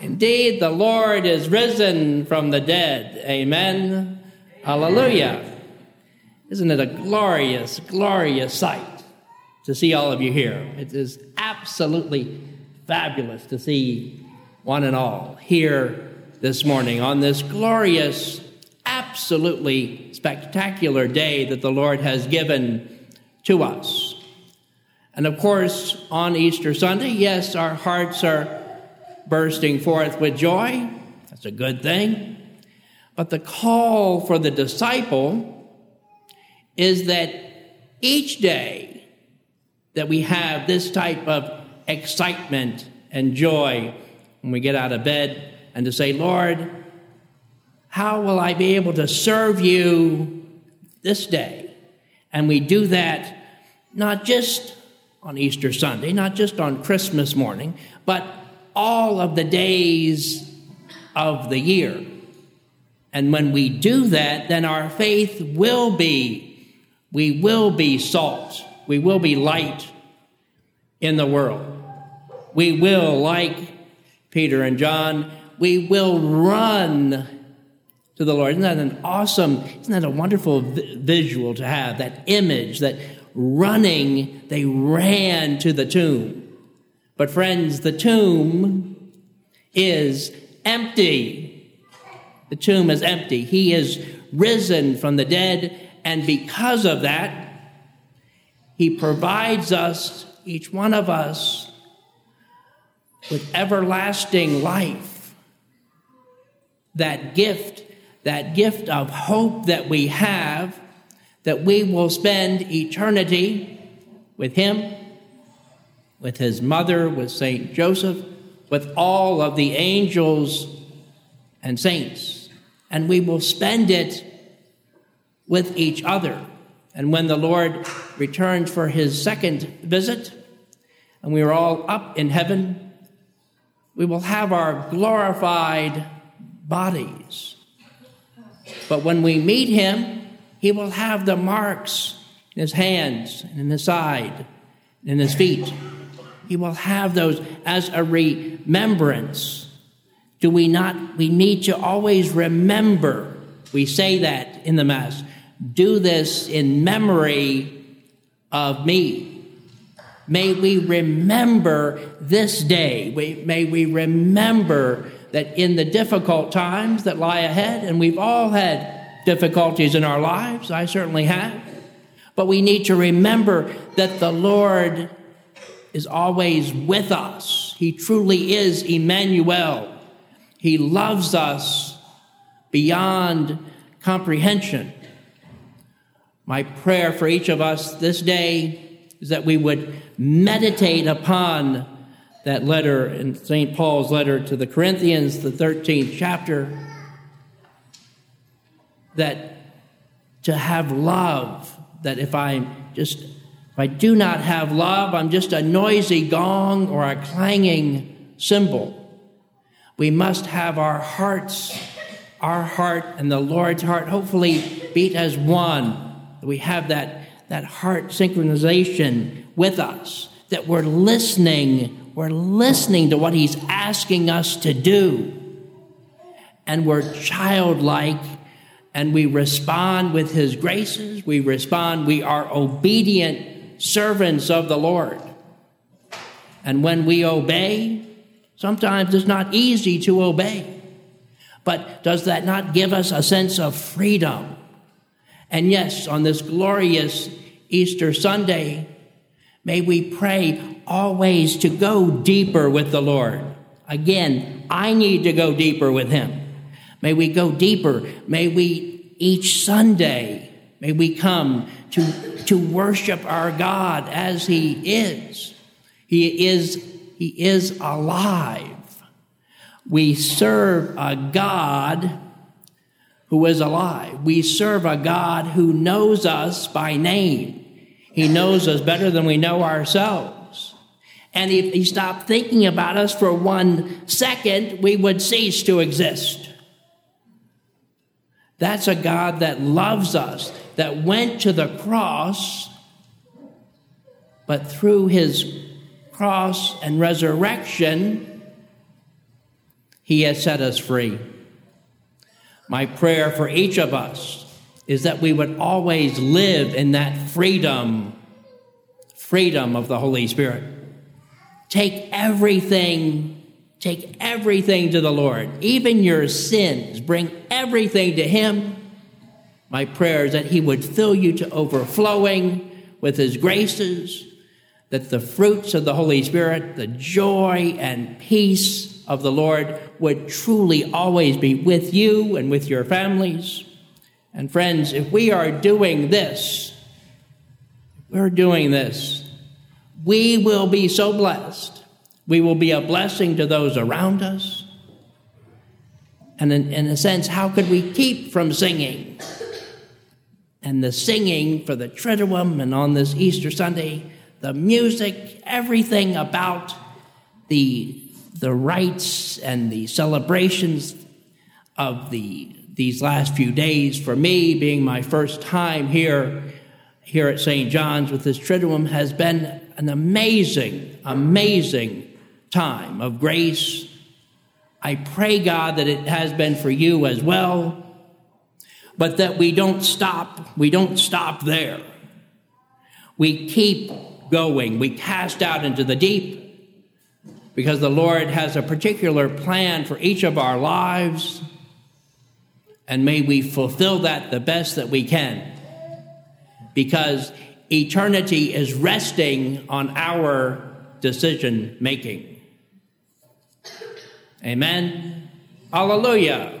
Indeed, the Lord is risen from the dead. Amen. Hallelujah. Isn't it a glorious, glorious sight to see all of you here? It is absolutely fabulous to see one and all here this morning on this glorious, absolutely spectacular day that the Lord has given to us. And of course, on Easter Sunday, yes, our hearts are bursting forth with joy. That's a good thing. But the call for the disciple is that each day that we have this type of excitement and joy when we get out of bed and to say, Lord, how will I be able to serve you this day? And we do that not just on Easter Sunday, not just on Christmas morning, but all of the days of the year. And when we do that, then our faith will be, we will be salt, we will be light in the world. We will, like Peter and John, we will run to the Lord. Isn't that an awesome, isn't that a wonderful visual to have? That image that running, they ran to the tomb. But, friends, the tomb is empty. The tomb is empty. He is risen from the dead, and because of that, He provides us, each one of us, with everlasting life. That gift, that gift of hope that we have, that we will spend eternity with Him with his mother, with Saint Joseph, with all of the angels and saints. And we will spend it with each other. And when the Lord returns for his second visit, and we are all up in heaven, we will have our glorified bodies. But when we meet him, he will have the marks in his hands and in his side and in his feet. He will have those as a remembrance. Do we not? We need to always remember. We say that in the Mass. Do this in memory of me. May we remember this day. may we remember that in the difficult times that lie ahead, and we've all had difficulties in our lives, I certainly have, but we need to remember that the Lord is always with us. He truly is Emmanuel. He loves us beyond comprehension. My prayer for each of us this day is that we would meditate upon that letter in St. Paul's letter to the Corinthians, the 13th chapter, that to have love, that if I'm just if I do not have love, I'm just a noisy gong or a clanging cymbal. We must have our hearts, our heart and the Lord's heart, hopefully beat as one. We have that, that heart synchronization with us, that we're listening, we're listening to what He's asking us to do. And we're childlike and we respond with His graces, we respond, we are obedient servants of the Lord. And when we obey, sometimes it's not easy to obey. But does that not give us a sense of freedom? And yes, on this glorious Easter Sunday, may we pray always to go deeper with the Lord. Again, I need to go deeper with Him. May we go deeper. May we each Sunday, may we come to, to worship our God as He is. He is, He is alive. We serve a God who is alive. We serve a God who knows us by name. He knows us better than we know ourselves. And if He stopped thinking about us for one second, we would cease to exist. That's a God that loves us, that went to the cross, but through his cross and resurrection, He has set us free. My prayer for each of us is that we would always live in that freedom, freedom of the Holy Spirit. Take everything, take everything to the Lord, even your sins, bring everything to Him. My prayer is that He would fill you to overflowing with His graces, that the fruits of the Holy Spirit, the joy and peace of the Lord, would truly always be with you and with your families. And friends, if we are doing this, we're doing this, we will be so blessed. We will be a blessing to those around us. And in, in a sense, how could we keep from singing? And the singing for the Triduum and on this Easter Sunday, the music, everything about the, the rites and the celebrations of the these last few days for me being my first time here here at St. John's with this Triduum has been an amazing, amazing time of grace. I pray, God, that it has been for you as well, but that we don't stop, we don't stop there. We keep going, we cast out into the deep because the Lord has a particular plan for each of our lives and may we fulfill that the best that we can. Because eternity is resting on our decision making. Amen. Hallelujah.